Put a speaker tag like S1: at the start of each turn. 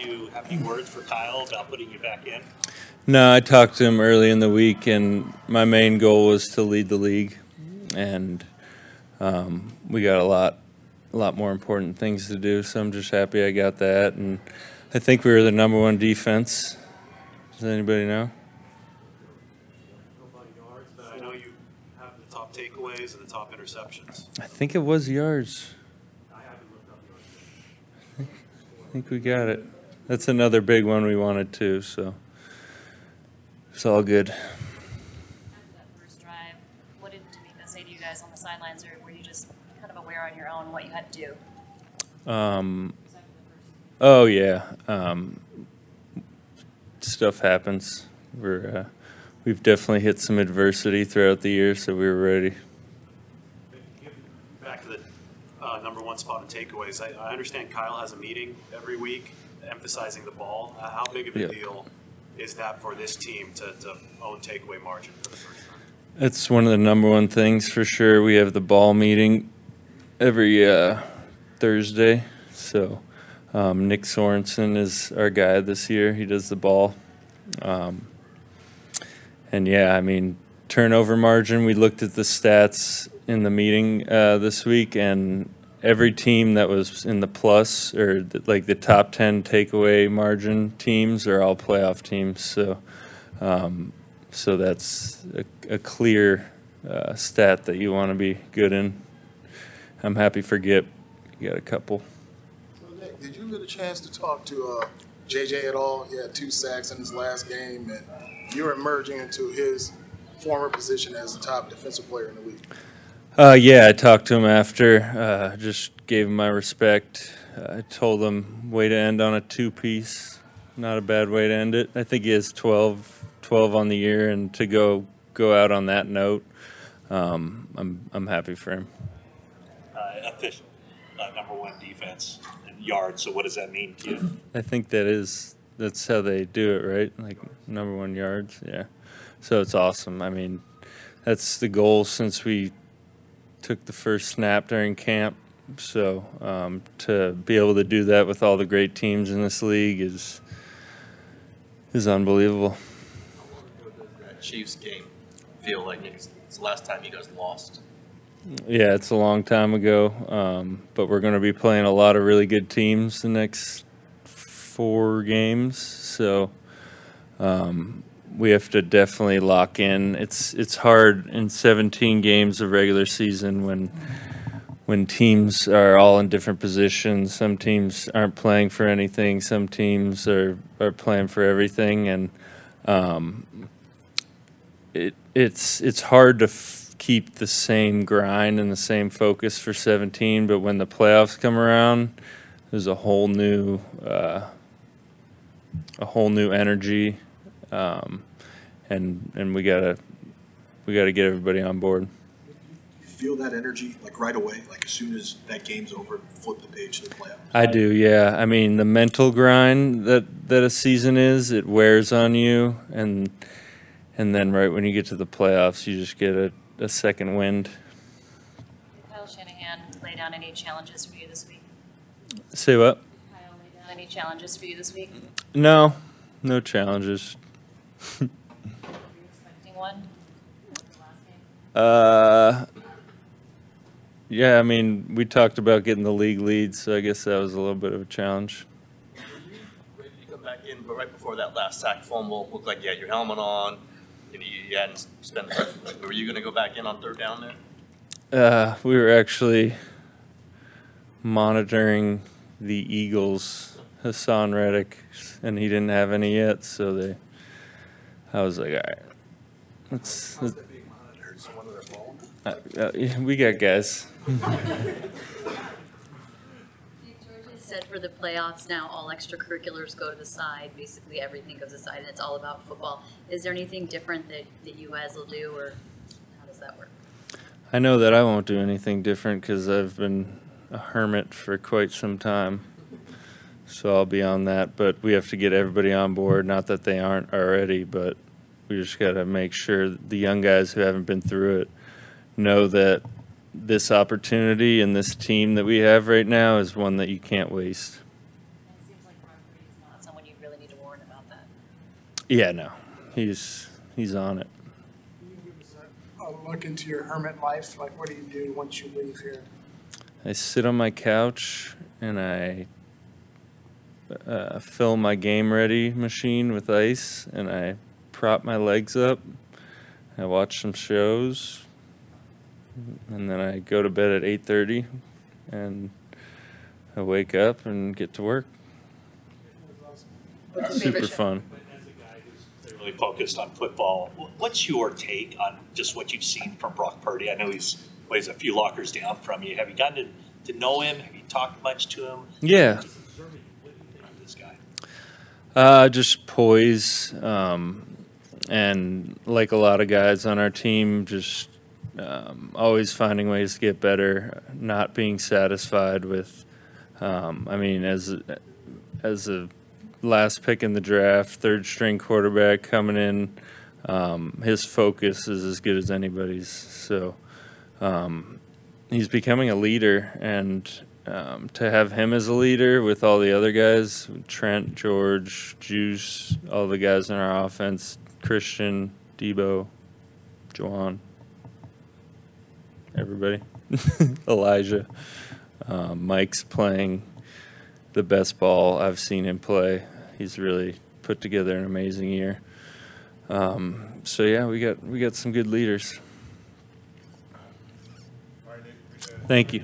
S1: you have any words for Kyle about putting you back in?
S2: No, I talked to him early in the week, and my main goal was to lead the league, and um, we got a lot, a lot more important things to do. So I'm just happy I got that, and I think we were the number one defense. Does anybody know?
S1: I know you have the top takeaways and the top interceptions.
S2: I think it was yards. I think we got it. That's another big one we wanted too. So it's all good.
S3: After that first drive, what did Tamika say to you guys on the sidelines, or were you just kind of aware on your own what you had to do?
S2: Um, oh yeah. Um, stuff happens. We're uh, we've definitely hit some adversity throughout the year, so we were ready.
S1: Back to the uh, number one spot in takeaways. I, I understand Kyle has a meeting every week emphasizing the ball. Uh, how big of a
S2: Yeah.
S1: deal is that for this team to, to own takeaway margin for the first time?
S2: It's one of the number one things for sure. We have the ball meeting every uh, Thursday. So um, Nick Sorensen is our guy this year. He does the ball. Um, and yeah, I mean, turnover margin, we looked at the stats in the meeting uh, this week, and every team that was in the plus or like the top 10 takeaway margin teams are all playoff teams. So, um, so that's a, a clear uh, stat that you want to be good in. I'm happy for Gip. You got a couple.
S4: So, Nick, did you get a chance to talk to uh, JJ at all? He had two sacks in his last game, and you're emerging into his former position as the top defensive player in the league.
S2: Uh, yeah, I talked to him after. Uh, just gave him my respect. I told him way to end on a two-piece. Not a bad way to end it. I think he has 12, 12 on the year, and to go go out on that note, um, I'm I'm happy for him.
S1: Uh, official, uh, number one defense and yards. So what does that mean to you?
S2: I think that is that's how they do it, right? Like number one yards, yeah. So it's awesome. I mean, that's the goal since we took the first snap during camp. So um, to be able to do that with all the great teams in this league is is unbelievable.
S5: that Chiefs game feel like it's, it's the last time you guys lost?
S2: Yeah, it's a long time ago, um, but we're going to be playing a lot of really good teams the next four games. So um, we have to definitely lock in. It's it's hard in 17 games of regular season when when teams are all in different positions. Some teams aren't playing for anything. Some teams are are playing for everything, and um, it it's it's hard to f- keep the same grind and the same focus for 17. But when the playoffs come around, there's a whole new uh, a whole new energy, um, and and we gotta we gotta get everybody on board.
S6: You feel that energy like right away, like as soon as that game's over, flip the page to the playoffs.
S2: I do, yeah. I mean, the mental grind that that a season is, it wears on you, and and then right when you get to the playoffs, you just get a, a second wind.
S3: Did Kyle Shanahan lay down any challenges for you this week?
S2: Say what?
S3: Kyle lay down any challenges for you this week?
S2: No, no challenges.
S3: Were you expecting one?
S2: Uh, yeah, I mean, we talked about getting the league lead, so I guess that was a little bit of a challenge.
S5: Ready to come back in, but right before that last sack fumble, looked like you had your helmet on. Know, you hadn't spent the. Were you going to go back in on third down there?
S2: Uh, we were actually monitoring the Eagles, Haason Reddick, and he didn't have any yet, so they. I was like, all right, let's.
S6: How's that being monitored? Someone on their phone?
S2: Uh, uh, we got guys.
S3: Nick George has said for the playoffs now, all extracurriculars go to the side. Basically, everything goes aside, and it's all about football. Is there anything different that, that you guys will do, or how does that work?
S2: I know that I won't do anything different because I've been a hermit for quite some time. So I'll be on that. But we have to get everybody on board. Not that they aren't already, but we just got to make sure the young guys who haven't been through it know that this opportunity and this team that we have right now is one that you can't waste.
S3: It seems like Brock Purdy not someone you really need to warn about that.
S2: Yeah, no, he's he's on it.
S7: Can you give us a, a look into your hermit life? Like, what do you do once you leave here?
S2: I sit on my couch and I uh, fill my game ready machine with ice and I prop my legs up. I watch some shows and then I go to bed at 8:30 and I wake up and get to work.
S7: What's
S2: Super fun.
S8: As a guy who's clearly focused on football, what's your take on just what you've seen from Brock Purdy? I know he's weighs a few lockers down from you. Have you gotten to, to know him? Have you talked much to him?
S2: Yeah,
S8: Just observing, what do you think of this guy?
S2: Uh, just poise, um, and like a lot of guys on our team, just um, always finding ways to get better, not being satisfied with. Um, I mean, as as a last pick in the draft, third string quarterback coming in, um, his focus is as good as anybody's. So um, he's becoming a leader, and um, to have him as a leader with all the other guys Trent, George, Juice, all the guys in our offense Christian, Deebo, Juwan, everybody, Elijah. Um, Mike's playing the best ball I've seen him play. He's really put together an amazing year. Um, so yeah, we got we got some good leaders. Thank you.